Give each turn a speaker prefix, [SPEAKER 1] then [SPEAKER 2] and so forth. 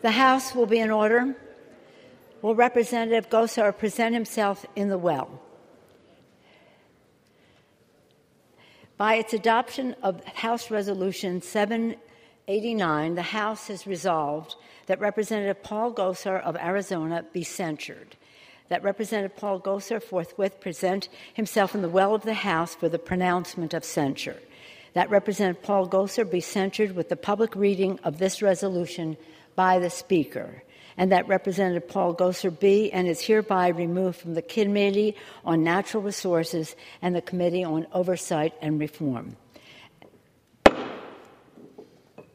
[SPEAKER 1] The House will be in order. Will Representative Gosar present himself in the well? By its adoption of House Resolution 789, the House has resolved that Representative Paul Gosar of Arizona be censured. That Representative Paul Gosar forthwith present himself in the well of the House for the pronouncement of censure. That Representative Paul Gosar be censured with the public reading of this resolution by the Speaker and that Representative Paul Gosar be and is hereby removed from the Committee on Natural Resources and the Committee on Oversight and Reform.